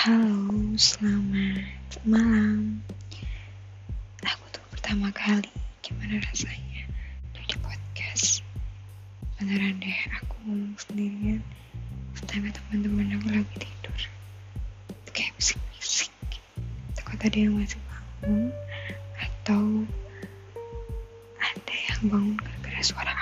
Halo, selamat malam. Aku tuh pertama kali gimana rasanya jadi podcast. Beneran deh, aku ngomong sendirian. Tapi teman-teman aku lagi tidur. Itu kayak bisik-bisik. Takut ada yang masih bangun atau ada yang bangun gara-gara suara